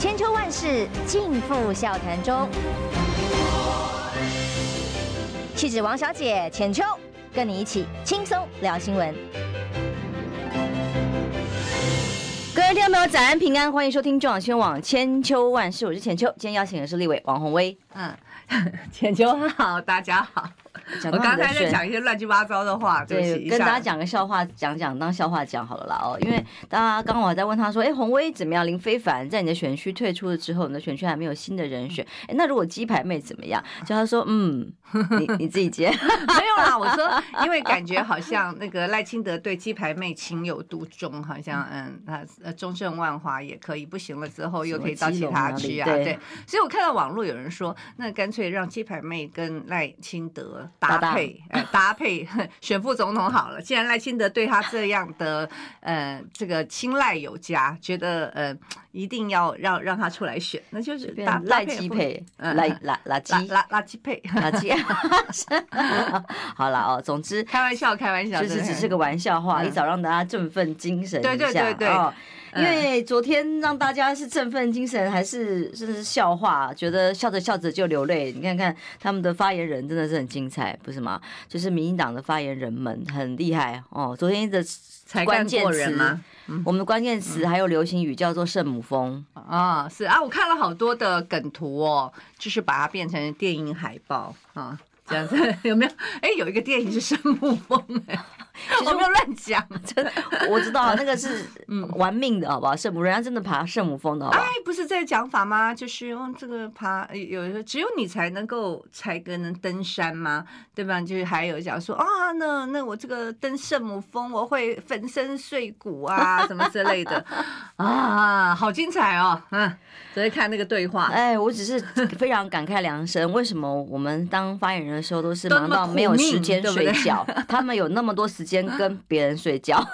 千秋万世尽付笑谈中。气质王小姐浅秋，跟你一起轻松聊新闻。各位听众朋友，早安平安，欢迎收听中广新闻网千秋万世，我是浅秋。今天邀请的是立委王宏威。嗯，浅秋好，大家好。我刚才在讲一些乱七八糟的话，对，跟大家讲个笑话，讲讲当笑话讲好了啦哦。因为大家刚刚我在问他说，哎，洪威怎么样？林非凡在你的选区退出了之后，你的选区还没有新的人选，哎，那如果鸡排妹怎么样？就他说，嗯，你 你自己接，没有啦。我说，因为感觉好像那个赖清德对鸡排妹情有独钟，好像嗯，他呃中正万华也可以，不行了之后又可以到其他区啊，对。所以我看到网络有人说，那干脆让鸡排妹跟赖清德。搭配，呃，搭配 选副总统好了。既然赖清德对他这样的，呃，这个青睐有加，觉得呃，一定要让让他出来选，那就是搭赖鸡配，赖赖垃圾，垃垃圾配，垃圾。好了哦，总之开玩笑，开玩笑，就是只是个玩笑话，一早让大家振奋精神一下。对对对对。因为昨天让大家是振奋精神，还是是笑话？觉得笑着笑着就流泪。你看看他们的发言人真的是很精彩，不是吗？就是民进党的发言人们很厉害哦。昨天的关键词，我们的关键词还有流行语叫做“圣母风”啊，是啊，我看了好多的梗图哦，就是把它变成电影海报啊。这样子 有没有？哎，有一个电影是《圣母风》哎，其实我没有乱讲，真的我知道那个是 嗯玩命的，好不好？圣母人家真的爬圣母峰的，好不好？哎，不是这个讲法吗？就是用这个爬，有时候只有你才能够才可能登山吗？对吧？就是还有讲说啊，那那我这个登圣母峰，我会粉身碎骨啊，什么之类的 啊，好精彩哦！嗯，昨天看那个对话，哎，我只是非常感慨良深。为什么我们当发言人？的时候都是忙到没有时间睡觉，他们有那么多时间跟别人睡觉。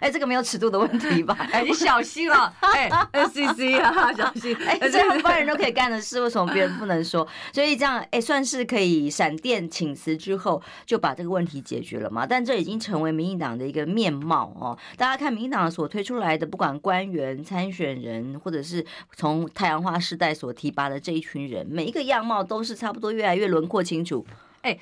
哎、欸，这个没有尺度的问题吧？哎、欸，你小心了，哎，SCC 啊，小心！哎、欸，这一般人都可以干的事，为什么别人不能说？所以这样，哎、欸，算是可以闪电请辞之后就把这个问题解决了嘛？但这已经成为民进党的一个面貌哦。大家看民进党所推出来的，不管官员、参选人，或者是从太阳花世代所提拔的这一群人，每一个样貌都是差不多越来越轮廓清楚。哎。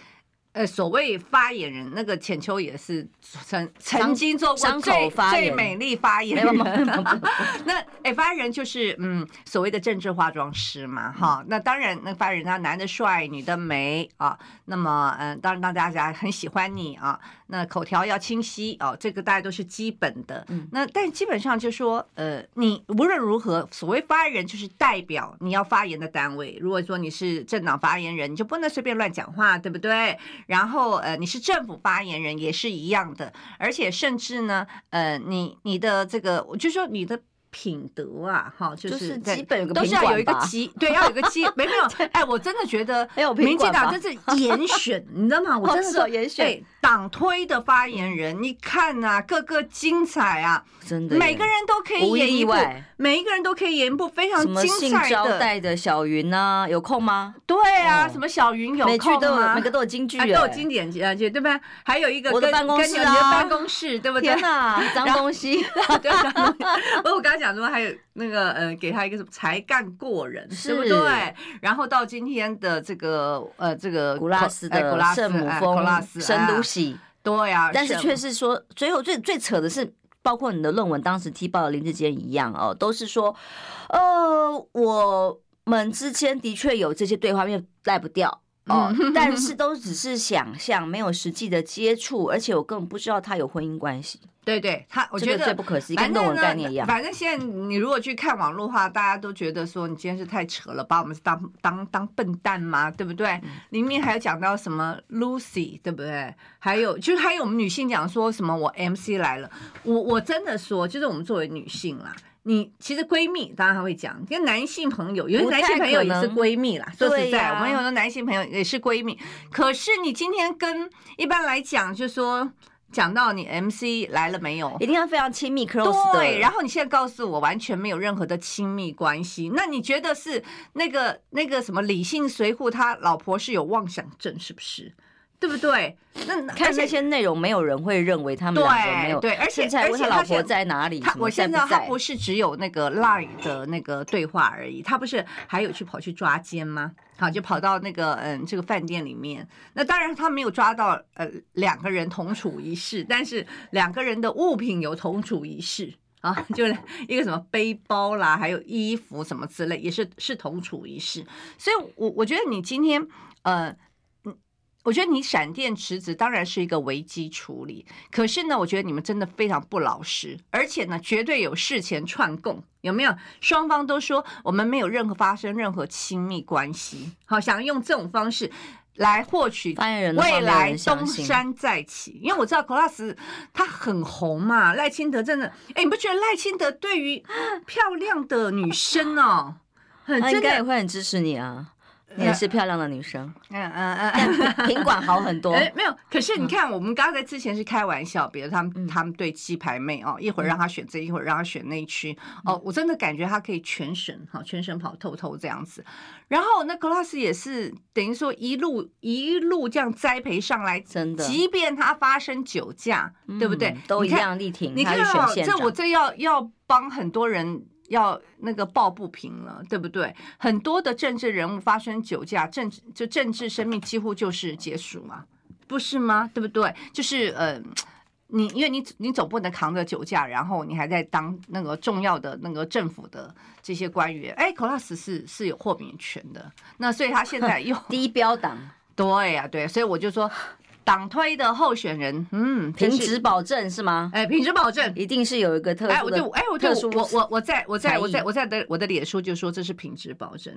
呃，所谓发言人，那个浅秋也是曾曾经做过最最美丽发言人。那哎，发言人就是嗯，所谓的政治化妆师嘛，哈。那当然，那发言人他男的帅，女的美啊。那么嗯，当然让大家很喜欢你啊。那口条要清晰哦，这个大家都是基本的。嗯。那但基本上就是说，呃，你无论如何，所谓发言人就是代表你要发言的单位。如果说你是政党发言人，你就不能随便乱讲话，对不对？然后，呃，你是政府发言人也是一样的，而且甚至呢，呃，你你的这个，我就说你的。品德啊，哈，就是基本有个都是要有一个基，对，要有个基，没没有，哎，我真的觉得，民进党真是严选，你知道吗？我真的是严选党推的发言人，你看呐，个个精彩啊，真的，每个人都可以演一部，每一个人都可以演一部非常精彩的。招待的小云呢，有空吗？对啊，什么小云有空吗？每个都有京剧，都有经典啊，对不对？还有一个我的办公室啊，办公室，对不对？天哪，脏东西！对，我刚刚讲。讲说还有那个呃，给他一个什么才干过人，是对不对？然后到今天的这个呃，这个古拉斯的圣母峰深度洗，对呀。但是却是说，最后最最扯的是，包括你的论文当时踢爆的林志坚一样哦，都是说，呃，我们之间的确有这些对话面赖不掉哦，但是都只是想象，没有实际的接触，而且我根本不知道他有婚姻关系。对对，他我觉得最不可思议，跟论文概念一样。反正现在你如果去看网络的话，大家都觉得说你今天是太扯了，把我们是当当当笨蛋吗？对不对？嗯、里面还有讲到什么 Lucy，对不对？还有就是还有我们女性讲说什么我 MC 来了，我我真的说，就是我们作为女性啦，你其实闺蜜当然还会讲，跟男性朋友，有些男性朋友也是闺蜜啦。说实在，啊、我们有的男性朋友也是闺蜜，可是你今天跟一般来讲，就是说。讲到你 MC 来了没有？一定要非常亲密 close 的。对，然后你现在告诉我完全没有任何的亲密关系，那你觉得是那个那个什么理性随扈他老婆是有妄想症是不是？对不对？那看那些内容，没有人会认为他们两个没有对，对，而且而且他老婆在哪里？他我现在他不是只有那个 Line 的那个对话而已，他不是还有去跑去抓奸吗？好，就跑到那个嗯这个饭店里面。那当然他没有抓到呃两个人同处一室，但是两个人的物品有同处一室啊，就是一个什么背包啦，还有衣服什么之类，也是是同处一室。所以我我觉得你今天呃。我觉得你闪电辞职当然是一个危机处理，可是呢，我觉得你们真的非常不老实，而且呢，绝对有事前串供，有没有？双方都说我们没有任何发生任何亲密关系，好，想用这种方式来获取未来东山再起。因为我知道 Class 他很红嘛，赖清德真的，哎，你不觉得赖清德对于漂亮的女生哦，很他应该也会很支持你啊。你也是漂亮的女生，嗯嗯 嗯，品管好很多。哎，没有，可是你看，我们刚才之前是开玩笑，比如他们他们对鸡排妹哦，一会儿让她选这，一会儿让她选那一区哦，我真的感觉她可以全省哈，全省跑透透这样子。然后那 Glass 也是等于说一路一路这样栽培上来，真的，即便他发生酒驾，对不对？都一样力挺。你看哦，这我这要要帮很多人。要那个抱不平了，对不对？很多的政治人物发生酒驾，政治就政治生命几乎就是结束嘛，不是吗？对不对？就是呃，你因为你你总不能扛着酒驾，然后你还在当那个重要的那个政府的这些官员。哎，Kolas 是是有豁免权的，那所以他现在又 低标党，对呀、啊，对，所以我就说。党推的候选人，嗯，品质保证是吗？哎，品质保证一定是有一个特殊的，哎，我就，哎，我就，我我我在我在我在我在的我的脸书就说这是品质保证。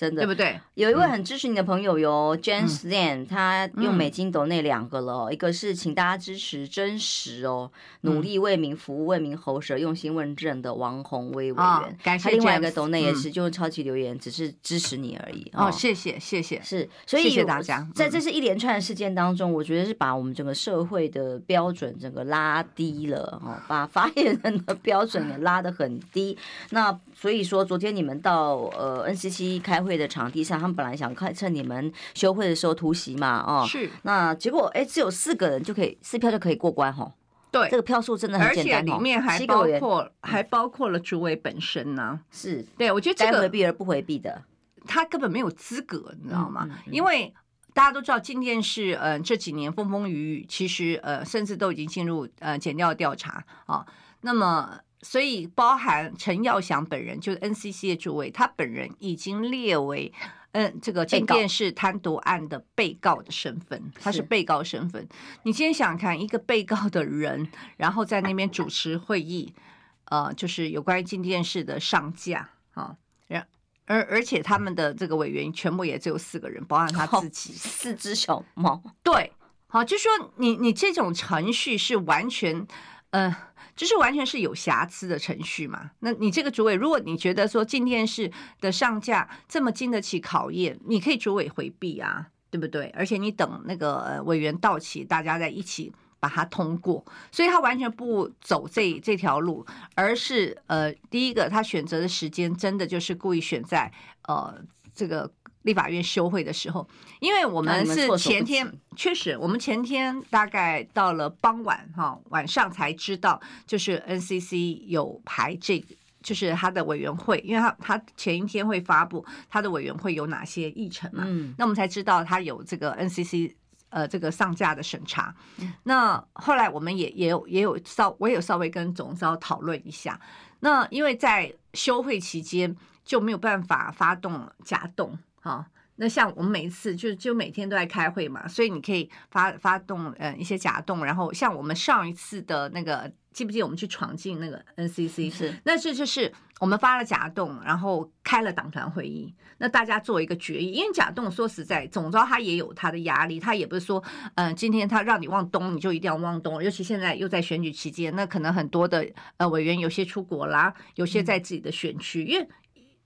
真的对不对？有一位很支持你的朋友哟，James Lan，他用美金抖那两个了，一个是请大家支持真实哦，努力为民服务、为民喉舌、用心问政的王宏威委员。感谢。他另外一个抖内也是就是超级留言，只是支持你而已。哦，谢谢谢谢。是，所以谢谢大家。在这是一连串的事件当中，我觉得是把我们整个社会的标准整个拉低了哦，把发言人的标准也拉得很低。那所以说，昨天你们到呃 NCC 开会。的场地上，他们本来想看趁你们休会的时候突袭嘛，哦，是，那结果哎，只有四个人就可以四票就可以过关哈，对，这个票数真的很简单，而且里面还包括还包括了主委本身呢，是。对，我觉得这个该回避而不回避的，他根本没有资格，你知道吗？因为大家都知道，镜电是呃这几年风风雨雨，其实呃甚至都已经进入呃检调调查啊，那么。所以，包含陈耀祥本人，就是 NCC 的主委，他本人已经列为，嗯，这个镜电视贪渎案的被告的身份，他是被告身份。你今天想想看，一个被告的人，然后在那边主持会议，呃，就是有关于镜电视的上架啊，然而而且他们的这个委员全部也只有四个人，包含他自己，四只小猫。对，好，就说你你这种程序是完全，嗯、呃。就是完全是有瑕疵的程序嘛？那你这个主委，如果你觉得说镜电视的上架这么经得起考验，你可以主委回避啊，对不对？而且你等那个委员到齐，大家再一起把它通过。所以他完全不走这这条路，而是呃，第一个他选择的时间真的就是故意选在呃这个。立法院休会的时候，因为我们是前天，确实，我们前天大概到了傍晚哈晚上才知道，就是 NCC 有排这个，就是他的委员会，因为他他前一天会发布他的委员会有哪些议程嘛，嗯，那我们才知道他有这个 NCC 呃这个上架的审查。那后来我们也也有也有稍我也有稍微跟总召讨论一下，那因为在休会期间就没有办法发动假动。好，那像我们每一次就就每天都在开会嘛，所以你可以发发动呃一些假动，然后像我们上一次的那个，记不记得我们去闯进那个 NCC？是，那这就是我们发了假动，然后开了党团会议，那大家做一个决议，因为假动说实在，总招他也有他的压力，他也不是说，嗯、呃，今天他让你往东，你就一定要往东，尤其现在又在选举期间，那可能很多的呃委员有些出国啦，有些在自己的选区，嗯、因为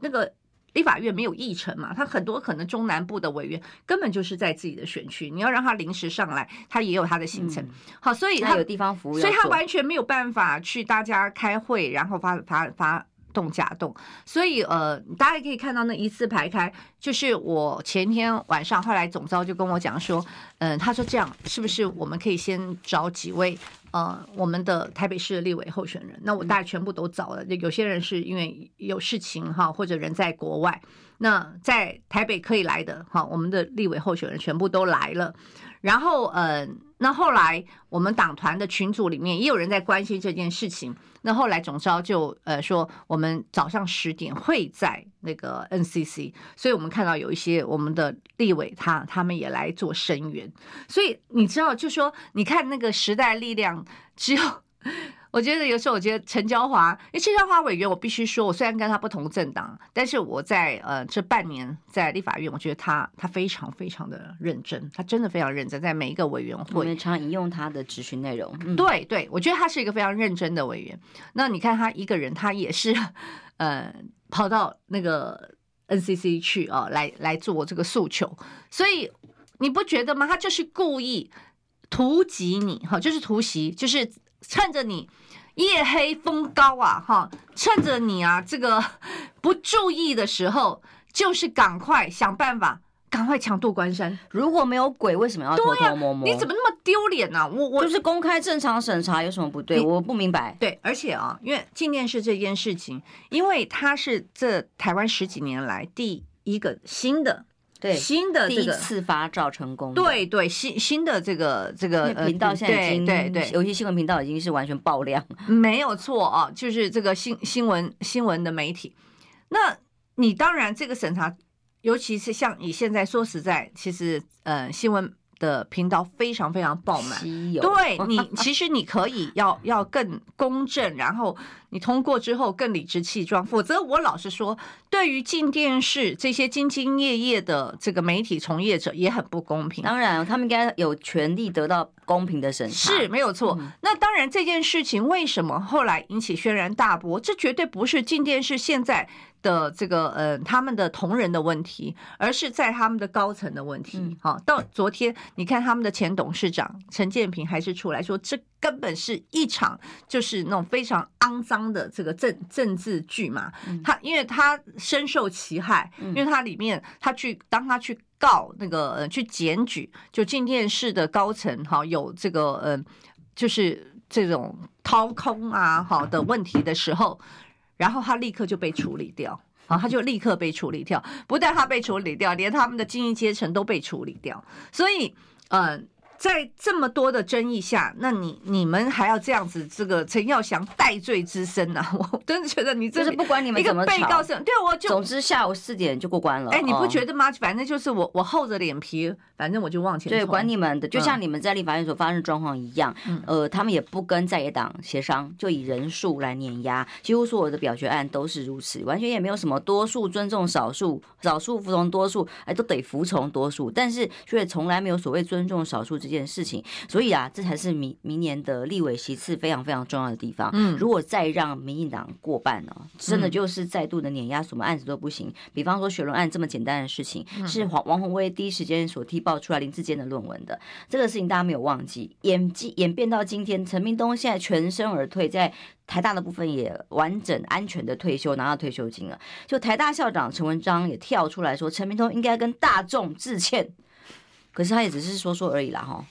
那个。立法院没有议程嘛，他很多可能中南部的委员根本就是在自己的选区，你要让他临时上来，他也有他的行程。嗯、好，所以他有地方服务，所以他完全没有办法去大家开会，然后发发发动假动，所以呃，大家也可以看到那一字排开，就是我前天晚上，后来总召就跟我讲说，嗯、呃，他说这样是不是我们可以先找几位呃我们的台北市的立委候选人？那我大概全部都找了，有些人是因为有事情哈，或者人在国外，那在台北可以来的哈，我们的立委候选人全部都来了，然后嗯。呃那后来，我们党团的群组里面也有人在关心这件事情。那后来总召就呃说，我们早上十点会在那个 NCC，所以我们看到有一些我们的立委他他们也来做声援。所以你知道，就说你看那个时代力量只有。我觉得有时候，我觉得陈椒华，因为陈椒华委员，我必须说，我虽然跟他不同政党，但是我在呃这半年在立法院，我觉得他他非常非常的认真，他真的非常认真，在每一个委员会，我们常引用他的质询内容。嗯、对对，我觉得他是一个非常认真的委员。那你看他一个人，他也是呃跑到那个 NCC 去啊、哦，来来做这个诉求，所以你不觉得吗？他就是故意突袭你，哈，就是突袭，就是趁着你。夜黑风高啊，哈！趁着你啊，这个不注意的时候，就是赶快想办法，赶快强渡关山。如果没有鬼，为什么要偷偷摸摸？你怎么那么丢脸呢？我我就是公开正常审查，有什么不对？我不明白。对，而且啊，因为静电视这件事情，因为它是这台湾十几年来第一个新的。对，新的这个第一次发照成功。对对，新新的这个这个频道现在已经对对，有些新闻频道已经是完全爆量，没有错啊，就是这个新新闻新闻的媒体。那你当然这个审查，尤其是像你现在说实在，其实呃新闻。的频道非常非常爆满，对你其实你可以要 要更公正，然后你通过之后更理直气壮，否则我老实说，对于进电视这些兢兢业业的这个媒体从业者也很不公平。当然，他们应该有权利得到公平的审查，是没有错。嗯、那当然，这件事情为什么后来引起轩然大波？这绝对不是进电视现在。的这个呃，他们的同仁的问题，而是在他们的高层的问题。好，到昨天你看他们的前董事长陈建平还是出来说，这根本是一场就是那种非常肮脏的这个政政治剧嘛。他因为他深受其害，因为他里面他去当他去告那个呃去检举，就镜电视的高层哈有这个呃就是这种掏空啊好的问题的时候。然后他立刻就被处理掉，好，他就立刻被处理掉。不但他被处理掉，连他们的精英阶层都被处理掉。所以，嗯、在这么多的争议下，那你你们还要这样子？这个陈耀祥戴罪之身呐、啊，我真的觉得你这是不管你们怎么被告是，对，我就总之下午四点就过关了。哎，你不觉得吗？反正就是我我厚着脸皮，反正我就往前。对，管你们的，就像你们在立法院所发生的状况一样，嗯、呃，他们也不跟在野党协商，就以人数来碾压，几乎所有的表决案都是如此，完全也没有什么多数尊重少数，少数服从多数，哎，都得服从多数，但是却从来没有所谓尊重少数这件事情。所以啊，这才是明明年的立委席次非常非常重要的地方。嗯，如果再让民进党过半呢、哦，真的就是再度的碾压，什么案子都不行。比方说雪伦案这么简单的事情，是黄王宏威第一时间所踢爆出来林志坚的论文的这个事情，大家没有忘记。演技演变到今天，陈明东现在全身而退，在台大的部分也完整安全的退休，拿到退休金了。就台大校长陈文章也跳出来说，陈明通应该跟大众致歉。可是他也只是说说而已啦，哈。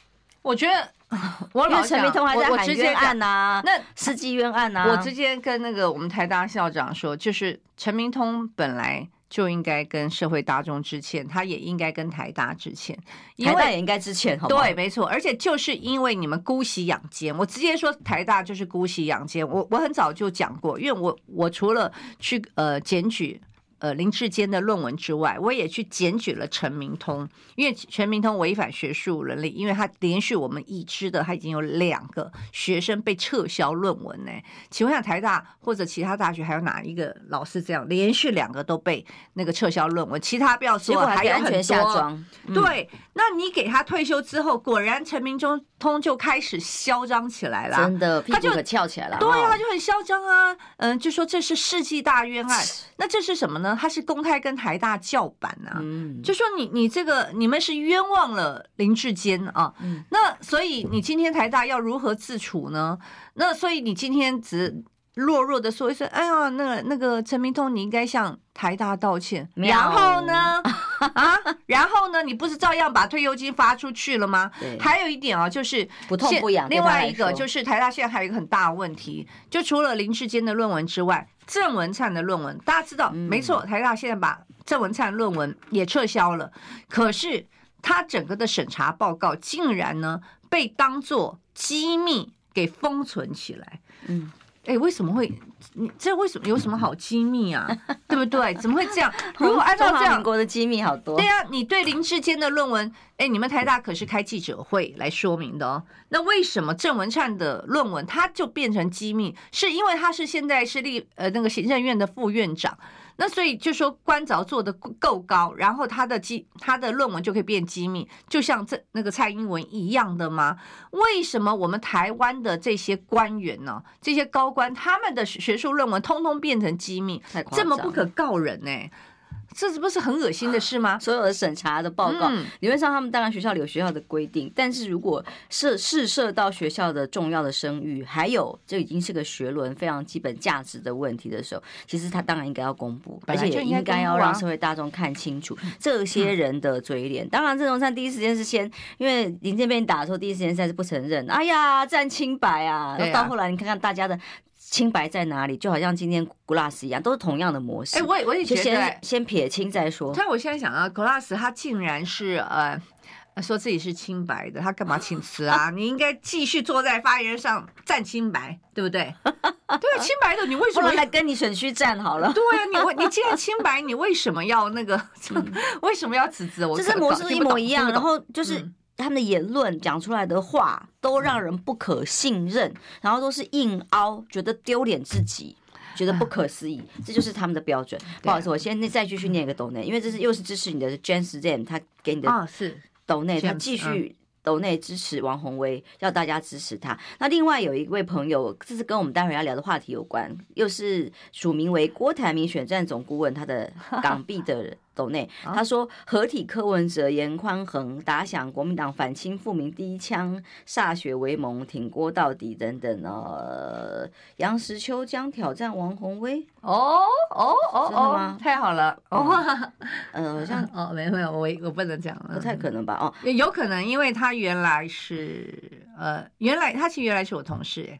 我觉得 我老陈明通还在喊冤案呐、啊，那司机冤案呐、啊。我直接跟那个我们台大校长说，就是陈明通本来就应该跟社会大众致歉，他也应该跟台大致歉，台大也应该致歉？对，没错。而且就是因为你们姑息养奸，我直接说台大就是姑息养奸。我我很早就讲过，因为我我除了去呃检举。呃，林志坚的论文之外，我也去检举了陈明通，因为陈明通违反学术伦理，因为他连续我们已知的，他已经有两个学生被撤销论文呢。请问下，台大或者其他大学还有哪一个老师这样连续两个都被那个撤销论文？其他不要说，还有很多。对，那你给他退休之后，果然陈明中通就开始嚣张起来了，真的，他就很翘起来了。对，他就很嚣张啊，嗯，就说这是世纪大冤案。那这是什么呢？他是公开跟台大叫板啊，嗯、就说你你这个你们是冤枉了林志坚啊，嗯、那所以你今天台大要如何自处呢？那所以你今天只弱弱的说一声：“哎呀，那个那个陈明通，你应该向台大道歉。”然后呢？啊，然后呢？你不是照样把退休金发出去了吗？对。还有一点啊，就是不痛不痒。另外一个就是台大现在还有一个很大的问题，就除了林志坚的论文之外，郑文灿的论文，大家知道，没错，台大现在把郑文灿论文也撤销了。可是他整个的审查报告竟然呢被当作机密给封存起来。嗯。哎，为什么会？你这为什么有什么好机密啊？对不对？怎么会这样？如果按照这样，美国的机密好多。对啊，你对林志坚的论文，哎，你们台大可是开记者会来说明的哦。那为什么郑文灿的论文他就变成机密？是因为他是现在是立呃那个行政院的副院长。那所以就说官凿做的够高，然后他的机他的论文就可以变机密，就像这那个蔡英文一样的吗？为什么我们台湾的这些官员呢，这些高官他们的学术论文通通变成机密，这么不可告人呢？这是不是很恶心的事吗？所有的审查的报告，嗯、理论上他们当然学校里有学校的规定，但是如果涉事涉到学校的重要的声誉，还有这已经是个学伦非常基本价值的问题的时候，其实他当然应该要公布，而且也应该要让社会大众看清楚这些人的嘴脸。当然，郑文灿第一时间是先，因为林建被你打的时候，第一时间实在是不承认，哎呀，占清白啊，到后来你看看大家的。清白在哪里？就好像今天 Glass 一样，都是同样的模式。哎、欸，我也我也觉得，先先撇清再说。但我现在想啊 Glass 他竟然是呃说自己是清白的，他干嘛请辞啊？你应该继续坐在发言上站清白，对不对？对啊，清白的你为什么来跟你选区站好了？对啊，你为你既然清白，你为什么要那个？为什么要辞职？我这是模式一模一样，然后就是。嗯他们的言论讲出来的话都让人不可信任，然后都是硬凹，觉得丢脸自己，觉得不可思议，这就是他们的标准。不好意思，我先再继续念一个抖内，因为这是又是支持你的 James Zam 他给你的是抖内，他继续。斗内支持王宏威，要大家支持他。那另外有一位朋友，这是跟我们待会要聊的话题有关，又是署名为郭台铭选战总顾问，他的港币的斗内，他说合体柯文哲严宽恒打响国民党反清复明第一枪，歃血为盟，挺郭到底等等呢。杨石秋将挑战王宏威。哦哦哦，真的吗？太好了哦，呃，好像哦，没有没有，我我不能讲了，不太可能吧？哦，有可能，因为他原来是呃，原来他其实原来是我同事，哎，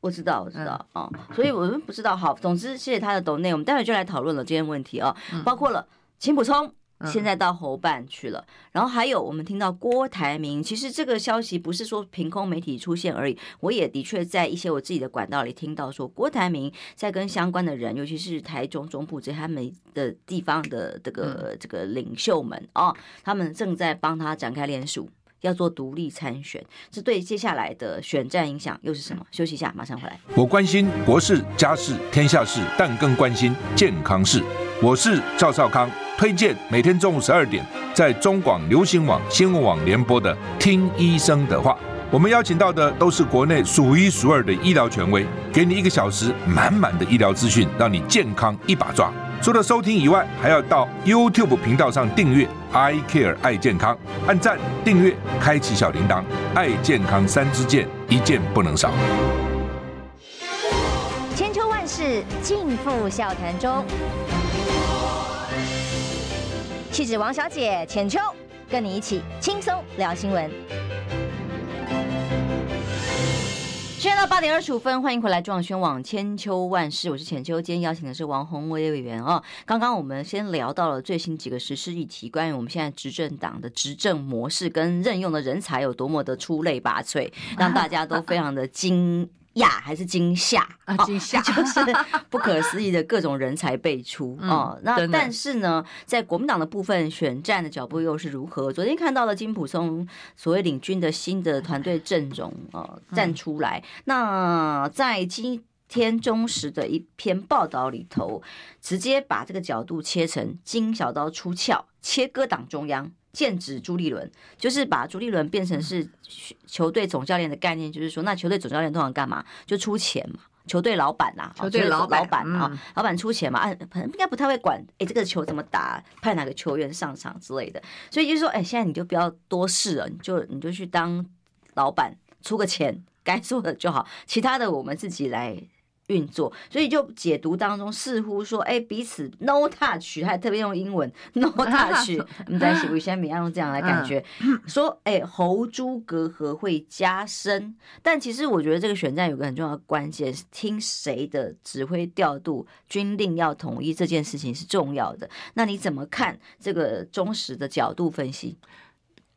我知道，我知道，哦，所以我们不知道。好，总之谢谢他的抖内，我们待会就来讨论了这些问题哦，包括了请补充。现在到侯办去了，然后还有我们听到郭台铭，其实这个消息不是说凭空媒体出现而已，我也的确在一些我自己的管道里听到说，郭台铭在跟相关的人，尤其是台中中部这些他们的地方的这个这个领袖们哦，他们正在帮他展开联署，要做独立参选，这对接下来的选战影响又是什么？休息一下，马上回来。我关心国事、家事、天下事，但更关心健康事。我是赵少康。推荐每天中午十二点在中广流行网、新闻网联播的《听医生的话》，我们邀请到的都是国内数一数二的医疗权威，给你一个小时满满的医疗资讯，让你健康一把抓。除了收听以外，还要到 YouTube 频道上订阅 “I Care 爱健康”，按赞、订阅、开启小铃铛，爱健康三支箭，一件不能少。千秋万世尽付笑谈中。气质王小姐浅秋，跟你一起轻松聊新闻。八点二十五分，欢迎回来中广宣网千秋万事，我是浅秋。今天邀请的是王宏威委员哦。刚刚我们先聊到了最新几个时事议题，关于我们现在执政党的执政模式跟任用的人才有多么的出类拔萃，让大家都非常的惊。讶还是惊吓啊？惊吓、哦、就是不可思议的各种人才辈出、嗯、哦。那但是呢，在国民党的部分选战的脚步又是如何？昨天看到了金普松所谓领军的新的团队阵容哦站出来。嗯、那在今天中时的一篇报道里头，直接把这个角度切成金小刀出鞘，切割党中央。剑指朱立伦，就是把朱立伦变成是球队总教练的概念，就是说，那球队总教练通常干嘛？就出钱嘛，球队老板呐，球队老板啊，老板出钱嘛，啊，应该不太会管，哎，这个球怎么打，派哪个球员上场之类的。所以就是说，哎，现在你就不要多事了，你就你就去当老板，出个钱，该做的就好，其他的我们自己来。运作，所以就解读当中似乎说，哎，彼此 no touch，还特别用英文 no touch，我们在写，我先别用这样来感觉，说，哎，猴猪隔阂会加深，但其实我觉得这个选战有个很重要的关键是听谁的指挥调度，军令要统一这件事情是重要的。那你怎么看这个忠实的角度分析？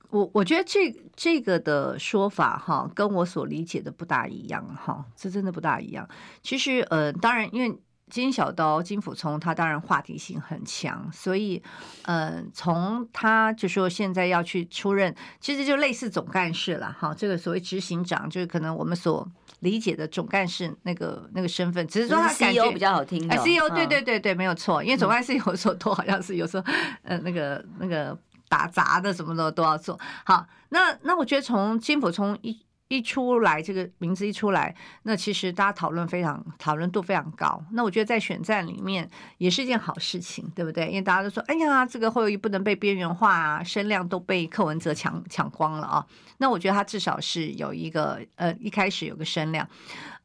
我我觉得这这个的说法哈，跟我所理解的不大一样哈，这真的不大一样。其实呃，当然，因为金小刀金溥聪他当然话题性很强，所以呃，从他就说现在要去出任，其实就类似总干事了哈。这个所谓执行长，就是可能我们所理解的总干事那个那个身份，只是说他感觉 CEO 比较好听的。CEO 对对对对，没有错，因为总干事有时候都好像是有时候呃那个那个。打杂的什么的都要做好，那那我觉得从金普聪一一出来，这个名字一出来，那其实大家讨论非常讨论度非常高。那我觉得在选战里面也是一件好事情，对不对？因为大家都说，哎呀，这个会议不能被边缘化啊，声量都被柯文哲抢抢光了啊。那我觉得他至少是有一个呃，一开始有个声量。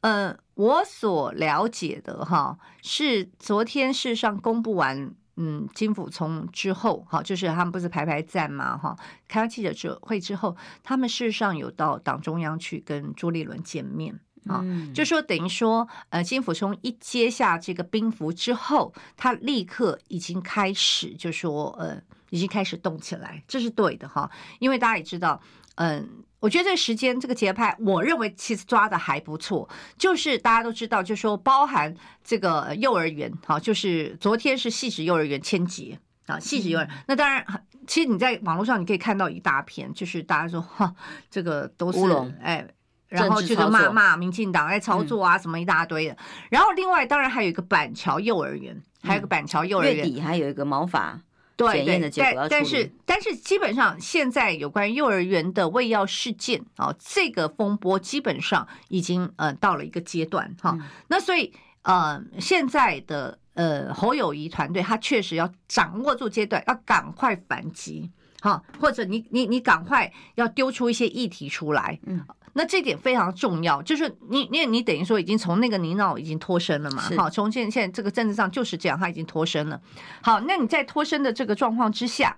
呃，我所了解的哈，是昨天事实上公布完。嗯，金辅聪之后，哈，就是他们不是排排站嘛，哈，开完记者会之后，他们事实上有到党中央去跟朱立伦见面啊，嗯、就说等于说，呃，金溥聪一接下这个兵符之后，他立刻已经开始就说，呃，已经开始动起来，这是对的哈，因为大家也知道，嗯。我觉得这个时间这个节拍，我认为其实抓的还不错。就是大家都知道，就是说包含这个幼儿园，好，就是昨天是汐止幼儿园千节啊，汐止幼儿园。那当然，其实你在网络上你可以看到一大片，就是大家说哈，这个都是哎，然后就是骂骂民进党在操作啊，什么一大堆的。然后另外当然还有一个板桥幼儿园，还有个板桥幼儿园，月底还有一个毛发。对对，但但是但是基本上现在有关幼儿园的喂药事件啊，这个风波基本上已经呃到了一个阶段哈。那所以呃现在的呃侯友谊团队他确实要掌握住阶段，要赶快反击哈，或者你你你赶快要丢出一些议题出来。嗯。那这点非常重要，就是你，你，你等于说已经从那个泥淖已经脱身了嘛？好，从现现在这个政治上就是这样，他已经脱身了。好，那你在脱身的这个状况之下，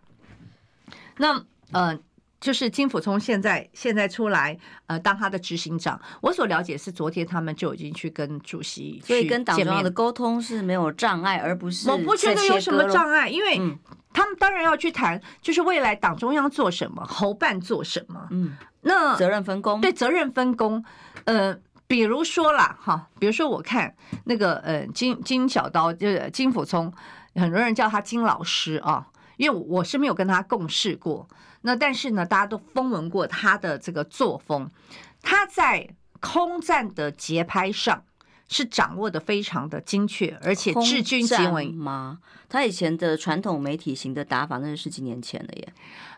那呃，就是金溥聪现在现在出来呃当他的执行长，我所了解是昨天他们就已经去跟主席，所以跟党中央的沟通是没有障碍，而不是我不觉得有什么障碍，因为他们当然要去谈，就是未来党中央做什么，侯办做什么，嗯。那责任分工，对，责任分工，呃，比如说啦，哈，比如说我看那个呃金金小刀就是金溥聪，很多人叫他金老师啊，因为我是没有跟他共事过，那但是呢，大家都风闻过他的这个作风，他在空战的节拍上是掌握的非常的精确，而且治军行为吗？他以前的传统媒体型的打法，那是十几年前了耶。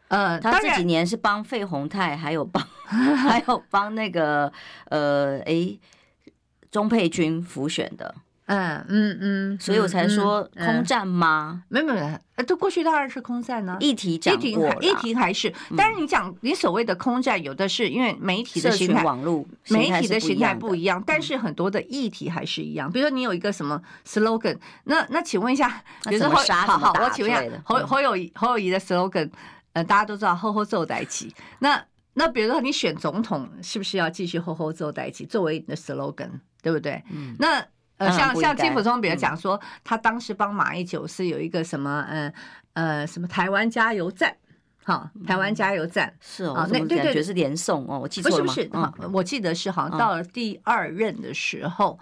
呃，他这几年是帮费宏泰，还有帮，还有帮那个呃，哎，钟佩君辅选的，嗯嗯嗯，所以我才说空战吗？没有没有，呃，都过去当然是空战呢，议题讲过，议题还是，但是你讲你所谓的空战，有的是因为媒体的形态，网络媒体的形态不一样，但是很多的议题还是一样。比如说你有一个什么 slogan，那那请问一下，比如说好好，我请问一下侯侯友谊侯友谊的 slogan。呃，大家都知道“好好做代志”。那那比如说你选总统，是不是要继续“好好做代志”作为你的 slogan，对不对？嗯。那呃，像像金溥聪，比如讲说，他当时帮马英九是有一个什么，呃呃，什么台湾加油站。好，台湾加油站是哦，那对对，觉得是连送哦，我记错了吗？不是不是，好，我记得是好像到了第二任的时候，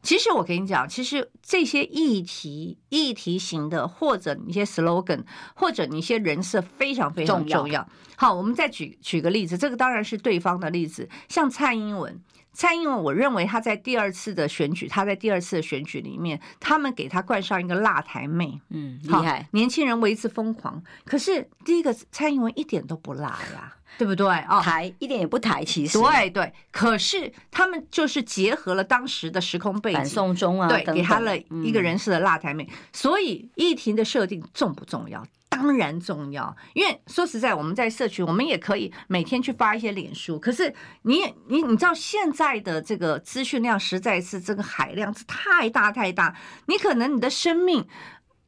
其实我跟你讲，其实这些议题议题型的，或者一些 slogan，或者你一些人设非常非常重要。好，我们再举举个例子，这个当然是对方的例子，像蔡英文。蔡英文，我认为他在第二次的选举，他在第二次的选举里面，他们给他冠上一个辣台妹，嗯，厉害，年轻人为之疯狂。可是第一个蔡英文一点都不辣呀，对不对啊？台一点也不台，其实对对。可是他们就是结合了当时的时空背景，反送中啊，对，给他了一个人设的辣台妹。所以议题的设定重不重要？当然重要，因为说实在，我们在社群，我们也可以每天去发一些脸书。可是你你你知道现在的这个资讯量实在是这个海量是太大太大，你可能你的生命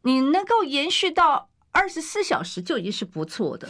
你能够延续到二十四小时就已经是不错的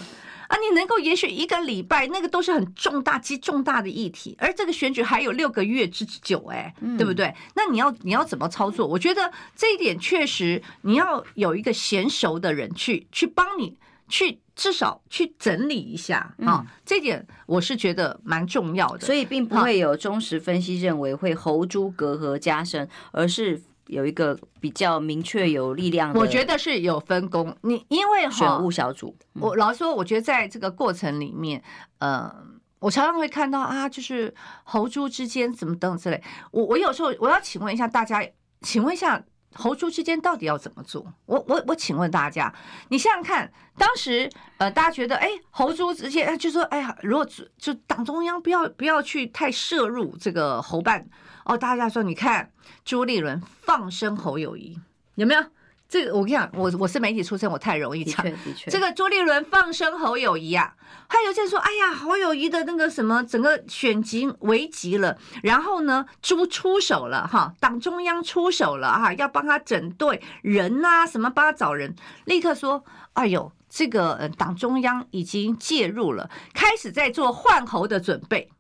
啊！你能够延续一个礼拜，那个都是很重大极重大的议题，而这个选举还有六个月之久，哎，对不对？那你要你要怎么操作？我觉得这一点确实你要有一个娴熟的人去去帮你去至少去整理一下啊，这点我是觉得蛮重要的。所以并不会有忠实分析认为会侯猪隔阂加深，而是。有一个比较明确有力量的，我觉得是有分工。你因为选务小组，我老实说，我觉得在这个过程里面，呃，我常常会看到啊，就是猴猪之间怎么等之类。我我有时候我要请问一下大家，请问一下猴猪之间到底要怎么做？我我我请问大家，你想想看，当时呃，大家觉得哎，猴猪之间就说哎呀，如果就党中央不要不要去太摄入这个猴办。哦，大家说，你看朱立伦放生侯友谊有没有？这个我跟你讲，我我是媒体出身，我太容易讲。的确，的确，这个朱立伦放生侯友谊啊，还有就是说，哎呀，侯友谊的那个什么，整个选情危急了，然后呢，朱出手了哈，党中央出手了哈，要帮他整队人呐、啊，什么帮他找人，立刻说，哎呦，这个呃，党中央已经介入了，开始在做换侯的准备，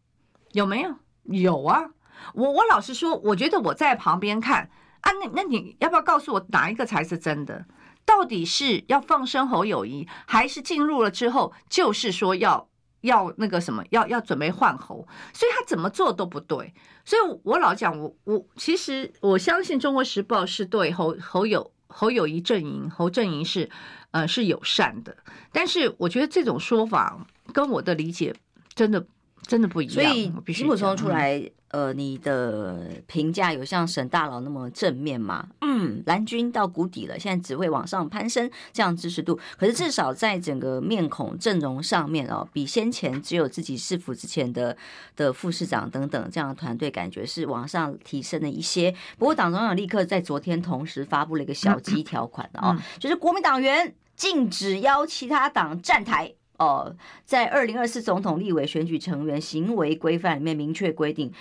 有没有？有啊。我我老实说，我觉得我在旁边看啊，那那你要不要告诉我哪一个才是真的？到底是要放生侯友谊，还是进入了之后就是说要要那个什么，要要准备换侯？所以他怎么做都不对。所以我老讲，我我其实我相信《中国时报》是对侯侯友侯友谊阵营侯阵营是呃是友善的，但是我觉得这种说法跟我的理解真的真的不一样。所以金溥聪出来。嗯呃，你的评价有像沈大佬那么正面吗？嗯，蓝军到谷底了，现在只会往上攀升，这样支持度。可是至少在整个面孔阵容上面哦，比先前只有自己市府之前的的副市长等等这样的团队，感觉是往上提升了一些。不过党中央立刻在昨天同时发布了一个小鸡条款的哦，就是国民党员禁止邀其他党站台。哦，在二零二四总统立委选举成员行为规范里面明确规定，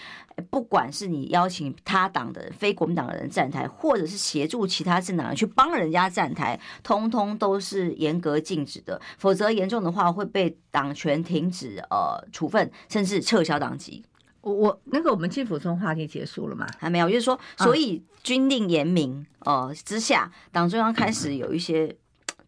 不管是你邀请他党的非国民党的人站台，或者是协助其他政党人去帮人家站台，通通都是严格禁止的，否则严重的话会被党权停止、呃处分，甚至撤销党籍。我我那个我们金溥聪话题结束了吗？还没有，就是说，所以军令严明哦、呃、之下，党中央开始有一些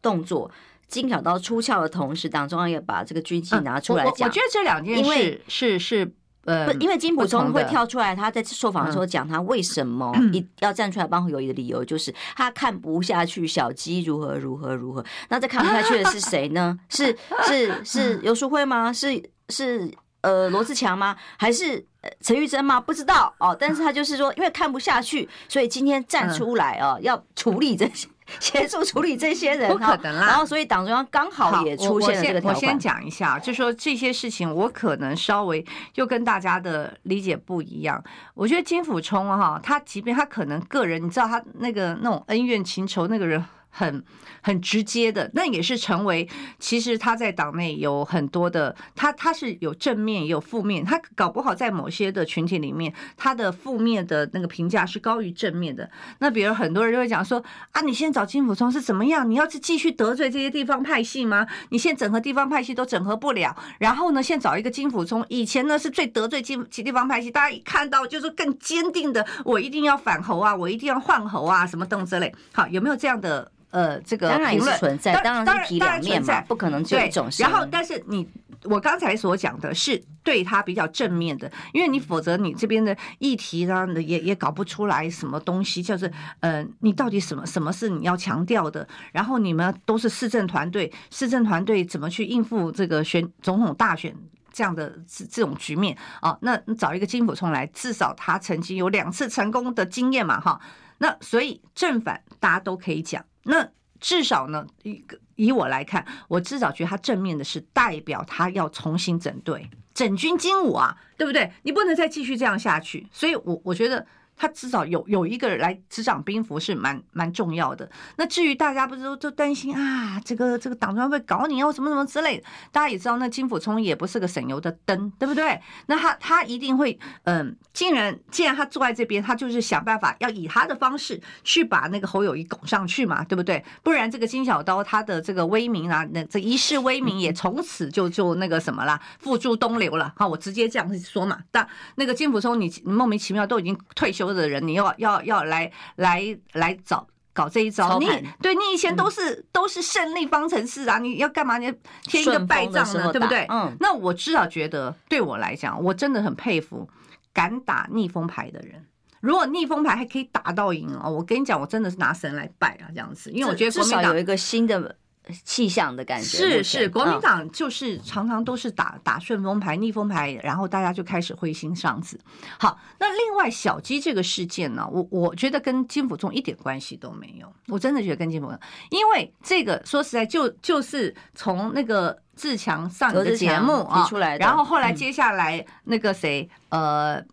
动作。精巧到出鞘的同时，党中央也把这个军纪拿出来讲。我我觉得这两件事是是呃，因为金溥聪会跳出来，他在受访的时候讲他为什么 一要站出来帮侯友谊的理由，就是他看不下去小鸡如何如何如何。那这看不下去的是谁呢？是是是游淑慧吗？是是呃罗志强吗？还是陈玉珍吗？不知道哦。但是他就是说，因为看不下去，所以今天站出来哦，要处理这些。协助处理这些人，不可能啦。然后，所以党中央刚好也出现了这个条款。我先讲一下，就说这些事情，我可能稍微又跟大家的理解不一样。我觉得金辅冲哈，他即便他可能个人，你知道他那个那种恩怨情仇，那个人。很很直接的，那也是成为，其实他在党内有很多的，他他是有正面也有负面，他搞不好在某些的群体里面，他的负面的那个评价是高于正面的。那比如很多人就会讲说啊，你现在找金溥聪是怎么样？你要是继续得罪这些地方派系吗？你现在整合地方派系都整合不了，然后呢，现在找一个金溥聪，以前呢是最得罪金其地方派系，大家一看到就是更坚定的，我一定要反侯啊，我一定要换侯啊，什么等之类。好，有没有这样的？呃，这个评论当然是存在，当然是体两面嘛，不可能只有一种。然后，但是你我刚才所讲的是对他比较正面的，因为你否则你这边的议题呢，也也搞不出来什么东西，就是呃，你到底什么什么是你要强调的？然后你们都是市政团队，市政团队怎么去应付这个选总统大选这样的这这种局面啊？那找一个金溥聪来，至少他曾经有两次成功的经验嘛，哈。那所以正反大家都可以讲。那至少呢，一个以我来看，我至少觉得他正面的是代表他要重新整队、整军精武啊，对不对？你不能再继续这样下去。所以，我我觉得他至少有有一个人来执掌兵符是蛮蛮重要的。那至于大家不是都都担心啊，这个这个党中央会搞你哦，什么什么之类的。大家也知道，那金溥聪也不是个省油的灯，对不对？那他他一定会，嗯，既然既然他坐在这边，他就是想办法要以他的方式去把那个侯友谊拱上去嘛，对不对？不然这个金小刀他的这个威名啊，那这一世威名也从此就就那个什么啦，付诸东流了。好，我直接这样子说嘛。但那个金溥聪，你莫名其妙都已经退休的人，你要要要来来来找搞这一招，你对你以前都是、嗯、都是胜利方程式啊，你要干嘛？你贴一个败仗呢，对不对？嗯，那我至少觉得对我来讲，我真的很佩服敢打逆风牌的人。如果逆风牌还可以打到赢哦，我跟你讲，我真的是拿神来拜啊，这样子，因为我觉得至少有一个新的。气象的感觉是是，国民党就是常常都是打打顺风牌、逆风牌，然后大家就开始灰心丧志。好，那另外小鸡这个事件呢，我我觉得跟金溥聪一点关系都没有，我真的觉得跟金溥聪，因为这个说实在就就是从那个自强上的节目啊提出来的，然后后来接下来那个谁呃。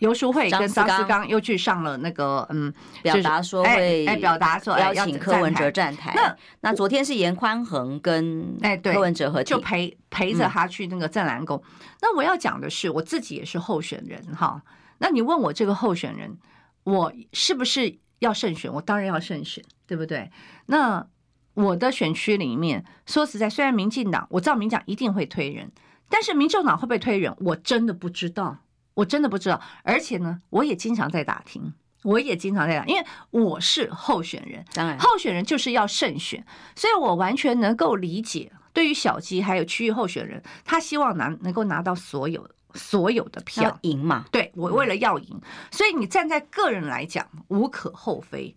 游淑慧跟张思刚又去上了那个嗯，表达说会哎，表达说邀请柯文哲站台。那那昨天是严宽恒跟哎柯文哲和就陪陪着他去那个镇澜宫。那我要讲的是，我自己也是候选人哈。那你问我这个候选人，我是不是要胜选？我当然要胜选，对不对？那我的选区里面，说实在，虽然民进党我知道民进党一定会推人，但是民众党会不会推人，我真的不知道。我真的不知道，而且呢，我也经常在打听，我也经常在打，因为我是候选人，当然，候选人就是要胜选，所以我完全能够理解，对于小鸡还有区域候选人，他希望拿能够拿到所有所有的票赢嘛，对，我为了要赢，所以你站在个人来讲无可厚非，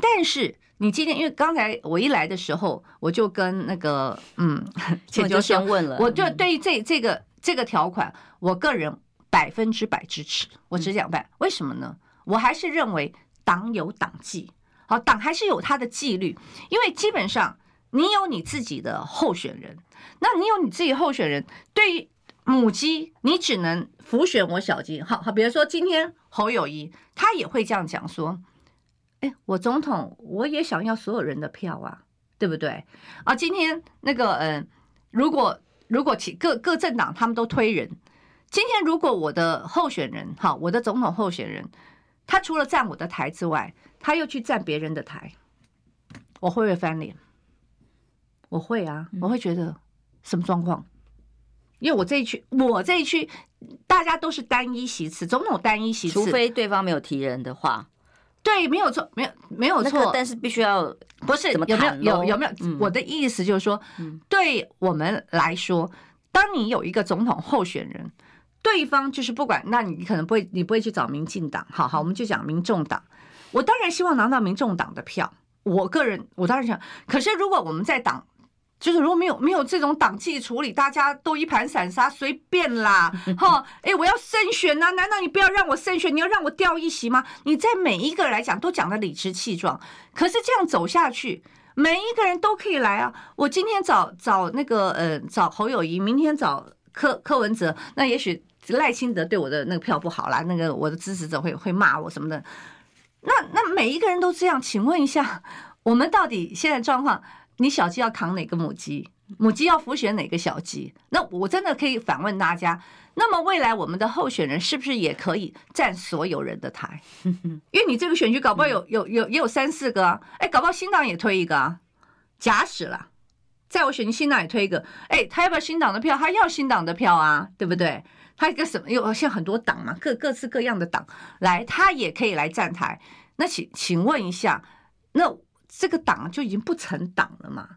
但是你今天因为刚才我一来的时候，我就跟那个嗯，我就先问了，我就对于这这个这个条款，我个人。百分之百支持，我只讲百，为什么呢？我还是认为党有党纪，好，党还是有他的纪律，因为基本上你有你自己的候选人，那你有你自己候选人，对于母鸡，你只能辅选我小鸡，好好，比如说今天侯友谊，他也会这样讲说，哎，我总统我也想要所有人的票啊，对不对？啊，今天那个嗯，如果如果其各各政党他们都推人。今天如果我的候选人，哈，我的总统候选人，他除了站我的台之外，他又去站别人的台，我会不会翻脸？我会啊，我会觉得什么状况？因为我这一区，我这一区大家都是单一席次，总统单一席次，除非对方没有提人的话，对，没有错，没有没有错，但是必须要不是有没有有有没有？我的意思就是说，对我们来说，当你有一个总统候选人。对方就是不管，那你可能不会，你不会去找民进党，好好，我们就讲民众党。我当然希望拿到民众党的票，我个人我当然想。可是如果我们在党，就是如果没有没有这种党纪处理，大家都一盘散沙，随便啦，哈，哎，我要胜选呐、啊，难道你不要让我胜选，你要让我掉一席吗？你在每一个人来讲都讲得理直气壮，可是这样走下去，每一个人都可以来啊。我今天找找那个呃找侯友宜，明天找柯柯文哲，那也许。赖清德对我的那个票不好啦，那个我的支持者会会骂我什么的。那那每一个人都这样，请问一下，我们到底现在状况，你小鸡要扛哪个母鸡？母鸡要辅选哪个小鸡？那我真的可以反问大家，那么未来我们的候选人是不是也可以站所有人的台？因为你这个选举搞不好有有有也有三四个，哎，搞不好新党也推一个啊。假使了，在我选区新党也推一个，哎，他要不要新党的票？他要新党的票啊，对不对？他一个什么？有像很多党嘛，各各式各样的党来，他也可以来站台。那请请问一下，那这个党就已经不成党了嘛？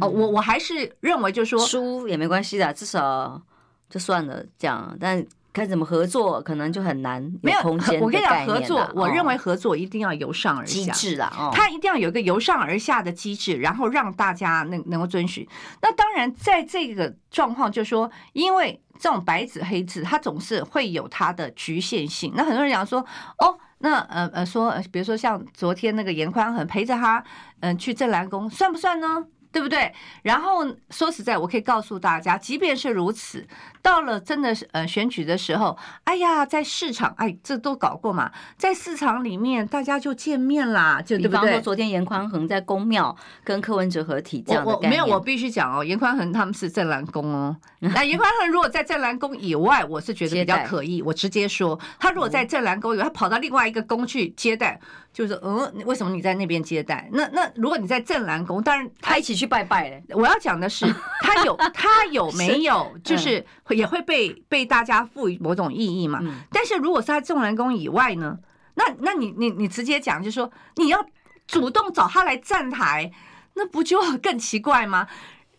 哦，我我还是认为，就是说输也没关系的，至少就算了这样。但该怎么合作，可能就很难有空间。我跟你讲，合作，我认为合作一定要由上而下机制啦，哦，他一定要有一个由上而下的机制，然后让大家能能够遵循。那当然，在这个状况，就是说因为。这种白纸黑字，它总是会有它的局限性。那很多人讲说，哦，那呃呃说，比如说像昨天那个严宽恒陪着他，嗯、去正蓝宫，算不算呢？对不对？然后说实在，我可以告诉大家，即便是如此，到了真的是呃选举的时候，哎呀，在市场，哎，这都搞过嘛，在市场里面大家就见面啦，就对不对？比方说昨天严宽恒在宫庙跟柯文哲合体这样的没有，我必须讲哦，严宽恒他们是正蓝宫哦。那严宽恒如果在正蓝宫以外，我是觉得比较可疑。我直接说，他如果在正蓝宫以外，他跑到另外一个宫去接待。就是嗯，为什么你在那边接待？那那如果你在正蓝宫，当然他一起去拜拜嘞。我要讲的是，他有他有没有，就是也会被被大家赋予某种意义嘛。但是如果是在正蓝宫以外呢？那那你你你直接讲，就是说你要主动找他来站台，那不就更奇怪吗？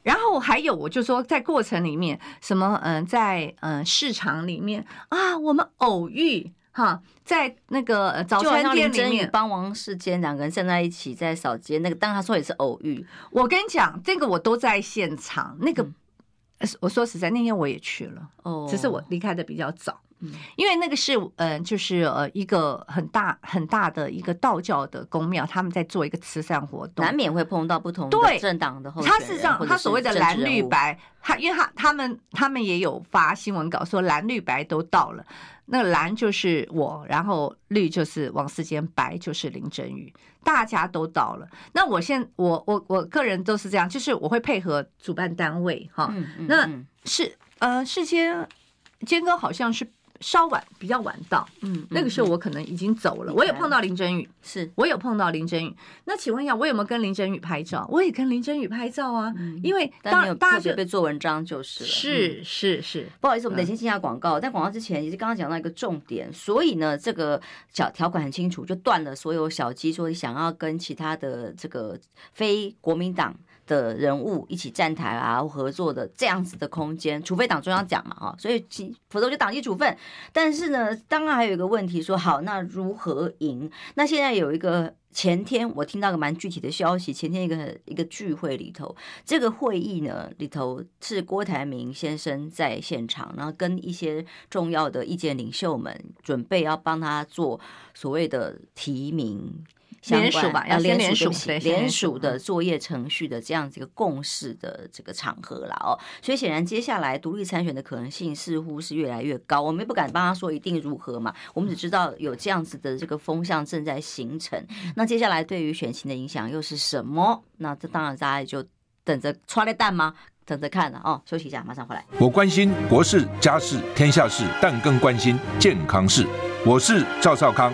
然后还有，我就说在过程里面，什么嗯，在嗯市场里面啊，我们偶遇。哈，在那个早餐店里面，帮王世坚两个人站在一起在扫街，那个当然他说也是偶遇。我跟你讲，这个我都在现场。那个，嗯、我说实在，那天我也去了，哦，只是我离开的比较早。因为那个是呃，就是呃一个很大很大的一个道教的宫庙，他们在做一个慈善活动，难免会碰到不同的政党的候选人。他事实上，他所谓的蓝绿白，他因为他他们他们也有发新闻稿说蓝绿白都到了，那个蓝就是我，然后绿就是王世坚，白就是林振宇，大家都到了。那我现我我我个人都是这样，就是我会配合主办单位哈，那是呃世坚坚哥好像是。稍晚，比较晚到，嗯，那个时候我可能已经走了。我也碰到林真宇，是我有碰到林真宇。那请问一下，我有没有跟林真宇拍照？我也跟林真宇拍照啊，因为当大家被做文章就是了。是是是，不好意思，我们得先进下广告。在广告之前，也是刚刚讲到一个重点，所以呢，这个小条款很清楚，就断了所有小鸡说你想要跟其他的这个非国民党。的人物一起站台啊，合作的这样子的空间，除非党中央讲嘛，哈，所以其否则就党纪处分。但是呢，当然还有一个问题说，好，那如何赢？那现在有一个前天我听到个蛮具体的消息，前天一个一个聚会里头，这个会议呢里头是郭台铭先生在现场，然后跟一些重要的意见领袖们准备要帮他做所谓的提名。联署吧，要先联署，联署的作业程序的这样子一个共识的这个场合了哦，所以显然接下来独立参选的可能性似乎是越来越高。我们也不敢帮他说一定如何嘛，我们只知道有这样子的这个风向正在形成。那接下来对于选情的影响又是什么？那这当然大家就等着抓了蛋吗？等着看了哦。休息一下，马上回来。我关心国事、家事、天下事，但更关心健康事。我是赵少康，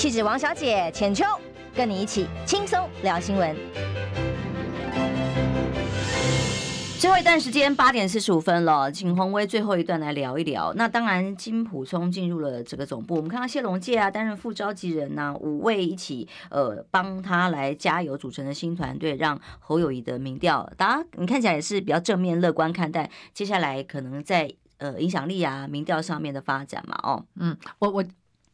气质王小姐浅秋，跟你一起轻松聊新闻。最后一段时间八点四十五分了，请洪威最后一段来聊一聊。那当然，金普聪进入了这个总部，我们看到谢龙介啊担任副召集人呐、啊，五位一起呃帮他来加油组成的新团队，让侯友谊的民调，大家你看起来也是比较正面乐观看待接下来可能在呃影响力啊民调上面的发展嘛。哦，嗯，我我。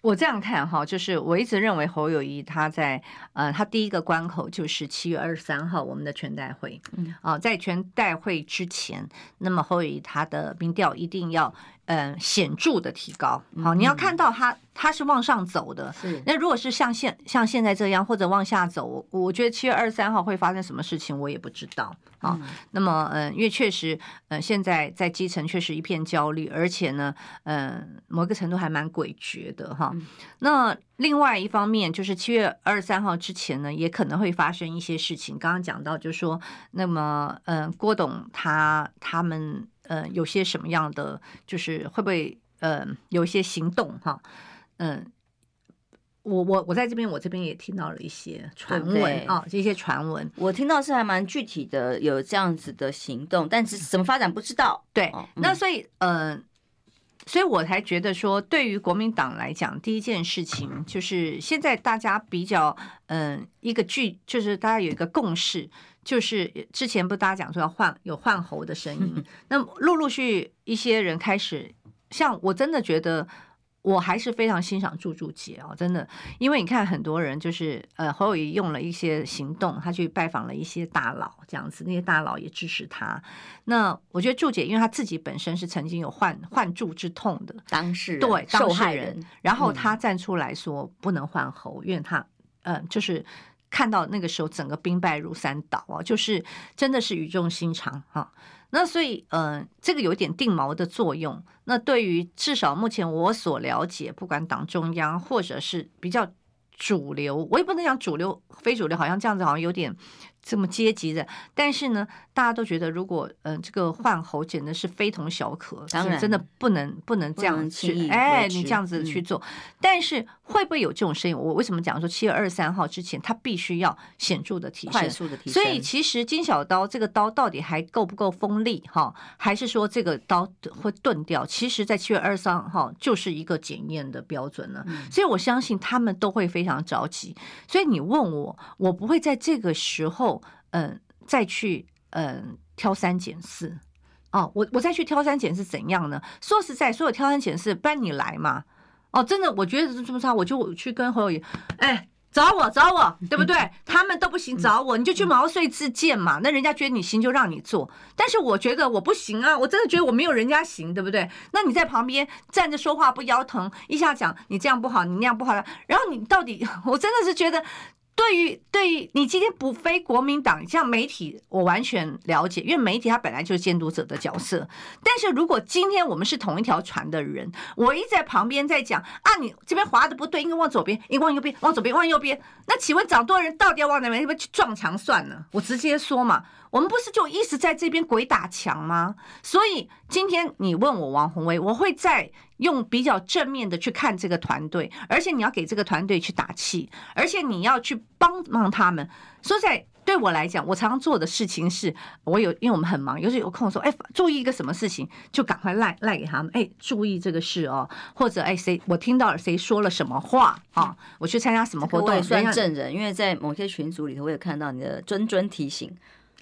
我这样看哈，就是我一直认为侯友谊他在呃，他第一个关口就是七月二十三号我们的全代会，嗯啊，在全代会之前，那么侯友谊他的民调一定要。嗯，显著的提高。好，你要看到它，它是往上走的。是。那如果是像现像现在这样，或者往下走，我我觉得七月二十三号会发生什么事情，我也不知道。啊，那么嗯，因为确实，嗯，现在在基层确实一片焦虑，而且呢，嗯，某个程度还蛮诡谲的哈。那另外一方面，就是七月二十三号之前呢，也可能会发生一些事情。刚刚讲到，就是说，那么嗯，郭董他他们。呃，有些什么样的，就是会不会呃有一些行动哈？嗯、呃，我我我在这边，我这边也听到了一些传闻啊，这些传闻，我听到是还蛮具体的，有这样子的行动，但是怎么发展不知道。对，那所以呃，所以我才觉得说，对于国民党来讲，第一件事情就是现在大家比较嗯、呃，一个具就是大家有一个共识，就是之前不大家讲说要换有换喉的声音，那陆陆续续一些人开始，像我真的觉得。我还是非常欣赏祝祝姐哦，真的，因为你看很多人就是呃侯友谊用了一些行动，他去拜访了一些大佬，这样子，那些大佬也支持他。那我觉得祝姐，因为她自己本身是曾经有患患朱之痛的当事人，对受害人，然后她站出来说不能换喉，嗯、因为她嗯、呃、就是看到那个时候整个兵败如山倒啊，就是真的是语重心长哈。那所以，嗯、这个有点定锚的作用。那对于至少目前我所了解，不管党中央或者是比较主流，我也不能讲主流、非主流，好像这样子好像有点。这么阶级的，但是呢，大家都觉得，如果嗯、呃，这个换喉简直是非同小可，当然真的不能不能这样去，哎，你这样子去做。嗯、但是会不会有这种声音？我为什么讲说七月二十三号之前，它必须要显著的提升，快速的提升？所以其实金小刀这个刀到底还够不够锋利？哈，还是说这个刀会钝掉？其实，在七月二十三号就是一个检验的标准了。嗯、所以我相信他们都会非常着急。所以你问我，我不会在这个时候。嗯，再去嗯挑三拣四哦，我我再去挑三拣四怎样呢？说实在，所有挑三拣四，不然你来嘛？哦，真的，我觉得这么差，我就去跟侯友宜，哎，找我找我，对不对？他们都不行，找我，你就去毛遂自荐嘛。那人家觉得你行，就让你做。但是我觉得我不行啊，我真的觉得我没有人家行，对不对？那你在旁边站着说话不腰疼，一下讲你这样不好，你那样不好，然后你到底，我真的是觉得。对于对于你今天不非国民党，像媒体，我完全了解，因为媒体它本来就是监督者的角色。但是如果今天我们是同一条船的人，我一在旁边在讲啊，你这边划的不对，应该往左边，应该往右边，往左边，往右边。那请问掌舵人到底要往哪边？是不是去撞墙算了？我直接说嘛。我们不是就一直在这边鬼打墙吗？所以今天你问我王宏威，我会再用比较正面的去看这个团队，而且你要给这个团队去打气，而且你要去帮帮他们。说在对我来讲，我常常做的事情是，我有因为我们很忙，有时有空说，哎，注意一个什么事情，就赶快赖赖给他们，哎，注意这个事哦，或者哎谁我听到了谁说了什么话啊，我去参加什么活动，我也算证人，因为在某些群组里头，我也看到你的谆谆提醒。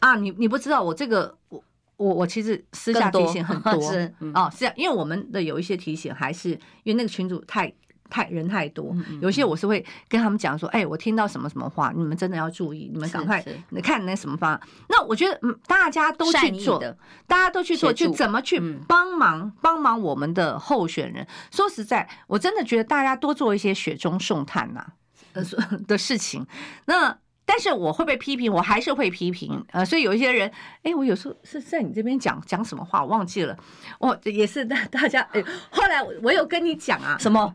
啊，你你不知道我这个我我我其实私下提醒很多，多是啊，是啊，因为我们的有一些提醒还是因为那个群主太太人太多，嗯嗯、有些我是会跟他们讲说，哎、欸，我听到什么什么话，你们真的要注意，你们赶快你看那什么方案。那我觉得嗯，大家都去做，大家都去做，就怎么去帮忙帮忙我们的候选人。说实在，我真的觉得大家多做一些雪中送炭呐、啊，呃 的事情。那。但是我会被批评，我还是会批评，呃，所以有一些人，哎，我有时候是在你这边讲讲什么话，我忘记了，我也是大大家，哎，后来我有跟你讲啊，什么？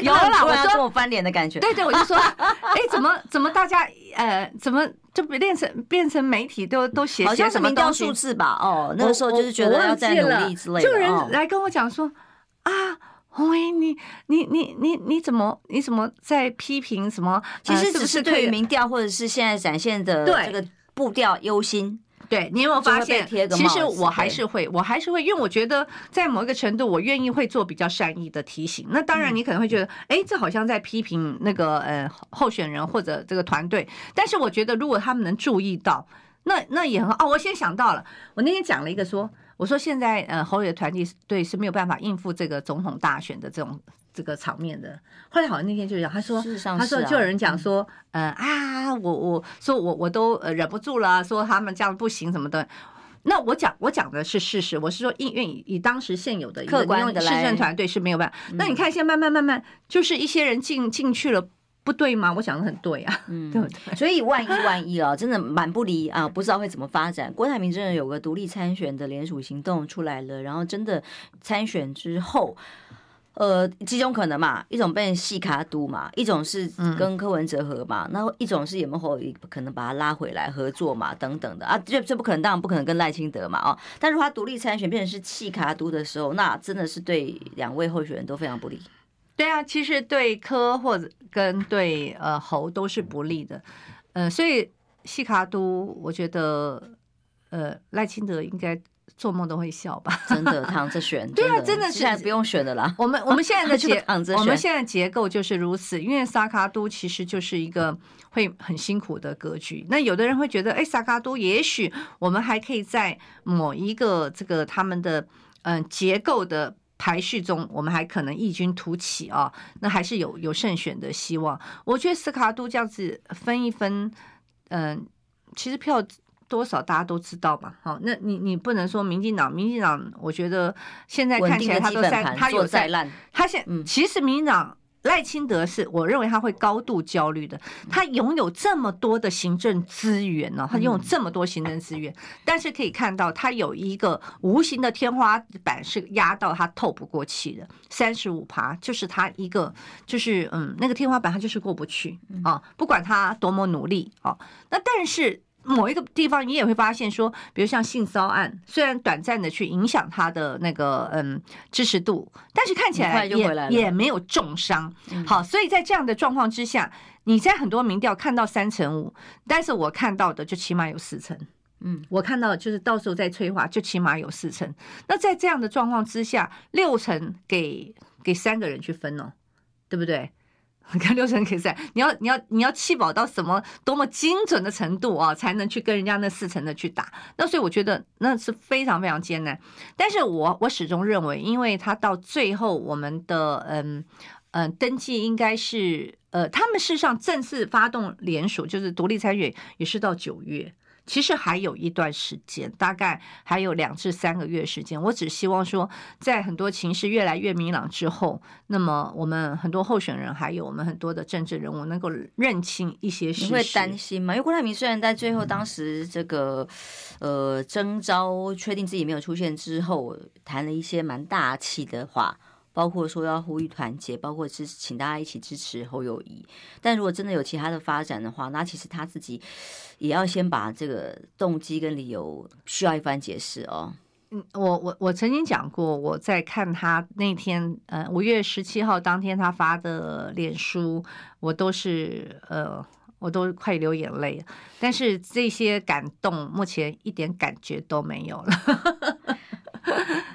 有了，我说跟我翻脸的感觉，对对，我就说，哎，怎么怎么大家，呃，怎么就变成变成媒体都都写些什么东西？数字吧，哦，那个时候就是觉得要再努力之类的，就有人来跟我讲说，啊。喂，你你你你你怎么你怎么在批评什么？其实只是对于民调或者是现在展现的这个步调忧心。对，你有没有发现？其实我还是会，我还是会，因为我觉得在某一个程度，我愿意会做比较善意的提醒。那当然，你可能会觉得，哎，这好像在批评那个呃候选人或者这个团队。但是我觉得，如果他们能注意到，那那也很好。哦，我先想到了，我那天讲了一个说。我说现在呃侯友团体对是没有办法应付这个总统大选的这种这个场面的。后来好像那天就讲，他说他说就有人讲说，呃啊我我说我我都呃忍不住了，说他们这样不行什么的。那我讲我讲的是事实，我是说因为以当时现有的客观的市政团队是没有办法。那你看现在慢慢慢慢就是一些人进进去了。不对吗？我想的很对啊，嗯，对不对？所以万一万一啊，真的蛮不离啊，不知道会怎么发展。郭台铭真的有个独立参选的联署行动出来了，然后真的参选之后，呃，几种可能嘛，一种被细卡都嘛，一种是跟柯文哲合嘛，然后、嗯、一种是有没有可能把他拉回来合作嘛，等等的啊，这这不可能，当然不可能跟赖清德嘛，哦，但如果他独立参选变成是细卡都的时候，那真的是对两位候选人都非常不利。对啊，其实对科或者跟对呃喉都是不利的，呃，所以西卡都我觉得呃赖清德应该做梦都会笑吧？真的躺着选，对啊，真的是不用选的啦。我们我们现在的 结，我们现在结构就是如此。因为萨卡都其实就是一个会很辛苦的格局。那有的人会觉得，哎，萨卡都也许我们还可以在某一个这个他们的嗯结构的排序中，我们还可能异军突起啊。那还是有有胜选的希望。我觉得斯卡都这样子分一分，嗯，其实票。多少大家都知道嘛？好，那你你不能说民进党，民进党，我觉得现在看起来他都在，他有在烂，他现其实民进党赖清德是，我认为他会高度焦虑的。他拥有这么多的行政资源呢，他拥有这么多行政资源，但是可以看到他有一个无形的天花板是压到他透不过气的，三十五趴，就是他一个就是嗯那个天花板他就是过不去啊，不管他多么努力啊，那但是。某一个地方，你也会发现说，比如像性骚案，虽然短暂的去影响他的那个嗯支持度，但是看起来也也没有重伤。好，所以在这样的状况之下，你在很多民调看到三成五，但是我看到的就起码有四成。嗯，我看到就是到时候再催化，就起码有四成。那在这样的状况之下，六成给给三个人去分哦，对不对？跟六成可以赛，你要你要你要气保到什么多么精准的程度啊，才能去跟人家那四成的去打？那所以我觉得那是非常非常艰难。但是我我始终认为，因为他到最后我们的嗯嗯登记应该是呃，他们事实上正式发动联署，就是独立参选也是到九月。其实还有一段时间，大概还有两至三个月时间。我只希望说，在很多情势越来越明朗之后，那么我们很多候选人，还有我们很多的政治人物，能够认清一些事实。你会担心吗？因为郭台铭虽然在最后当时这个呃征召确定自己没有出现之后，谈了一些蛮大气的话。包括说要呼吁团结，包括支请大家一起支持侯友宜。但如果真的有其他的发展的话，那其实他自己也要先把这个动机跟理由需要一番解释哦。嗯，我我我曾经讲过，我在看他那天，呃，五月十七号当天他发的脸书，我都是呃，我都快流眼泪。但是这些感动，目前一点感觉都没有了。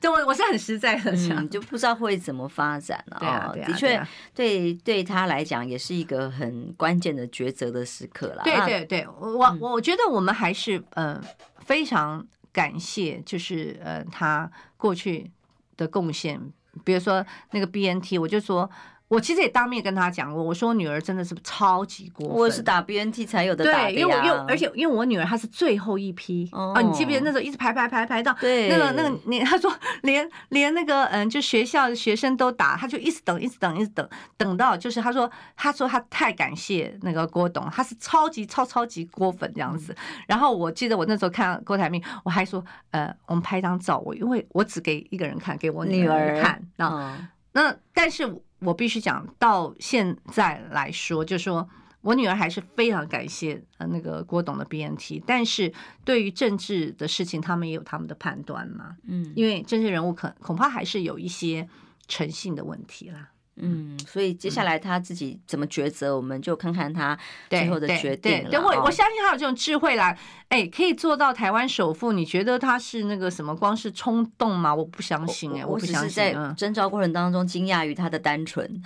就我我是很实在的讲，嗯，就不知道会怎么发展了啊。的确，对对他来讲也是一个很关键的抉择的时刻了。对对对，我我觉得我们还是呃非常感谢，就是呃他过去的贡献，比如说那个 BNT，我就说。我其实也当面跟他讲过，我说我女儿真的是超级过分。我是打 BNT 才有的打的，对，因为我因为而且因为我女儿她是最后一批哦、啊，你记不记得那时候一直排排排排到对那个那个你，他说连连那个嗯，就学校的学生都打，他就一直等一直等一直等，等到就是他说他说他太感谢那个郭董，他是超级超超级郭粉这样子。然后我记得我那时候看郭台铭，我还说呃，我们拍张照，我因为我只给一个人看，给我女儿看啊。那但是。我必须讲，到现在来说，就是说我女儿还是非常感谢呃那个郭董的 BNT，但是对于政治的事情，他们也有他们的判断嘛，嗯，因为政治人物可恐怕还是有一些诚信的问题啦。嗯，所以接下来他自己怎么抉择，我们就看看他最后的决定了。对，我我相信他有这种智慧啦，哎，可以做到台湾首富。你觉得他是那个什么？光是冲动吗？我不相信哎，我不相信。在征召过程当中惊讶于他的单纯。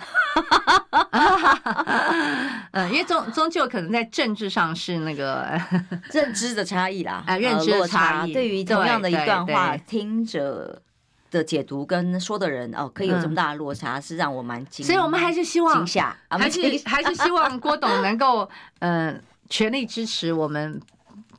嗯，因为终终究可能在政治上是那个 认知的差异啦，啊，认知的差异。对于同样的一段话，听着。的解读跟说的人哦，可以有这么大的落差，是让我蛮惊。所以我们还是希望，惊吓，还是还是希望 郭董能够嗯全力支持我们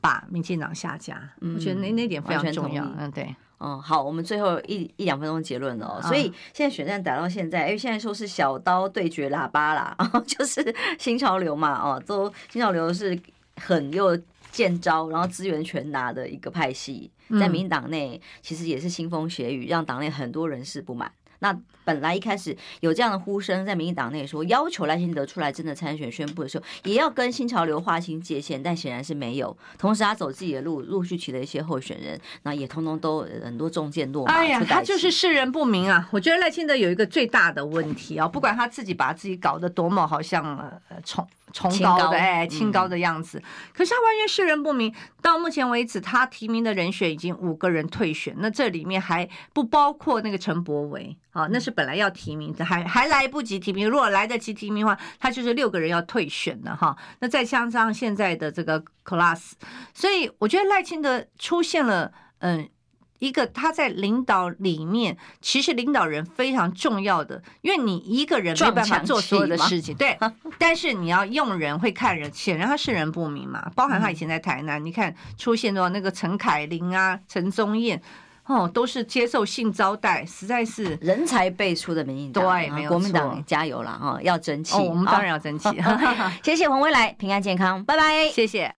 把民进党下架。我觉得那那点非常重要。嗯，对，嗯，好，我们最后一一两分钟结论了。所以现在选战打到现在，因为现在说是小刀对决喇叭啦，就是新潮流嘛，哦，都新潮流是很又见招，然后资源全拿的一个派系。在民党内，其实也是腥风血雨，让党内很多人士不满。那本来一开始有这样的呼声，在民进党内说要求赖清德出来真的参选宣布的时候，也要跟新潮流划清界限，但显然是没有。同时，他走自己的路，陆续取了一些候选人，那也通通都很多中箭落马。哎呀，他就是世人不明啊！我觉得赖清德有一个最大的问题啊，不管他自己把自己搞得多么好像呃崇崇高的哎清高的样子，可是他完全世人不明。到目前为止，他提名的人选已经五个人退选，那这里面还不包括那个陈柏维。啊，那是本来要提名的，还还来不及提名。如果来得及提名的话，他就是六个人要退选的哈。那再加上现在的这个 class，所以我觉得赖清德出现了，嗯，一个他在领导里面，其实领导人非常重要的，因为你一个人没办法做所有的事情，对。但是你要用人会看人，显然他是人不明嘛。包含他以前在台南，你看出现的那个陈凯琳啊、陈宗彦。哦，都是接受性招待，实在是人才辈出的民进党。对，没有错。国民党加油了哈，要争气。哦，我们当然要争气。谢谢黄威来，平安健康，拜拜，谢谢。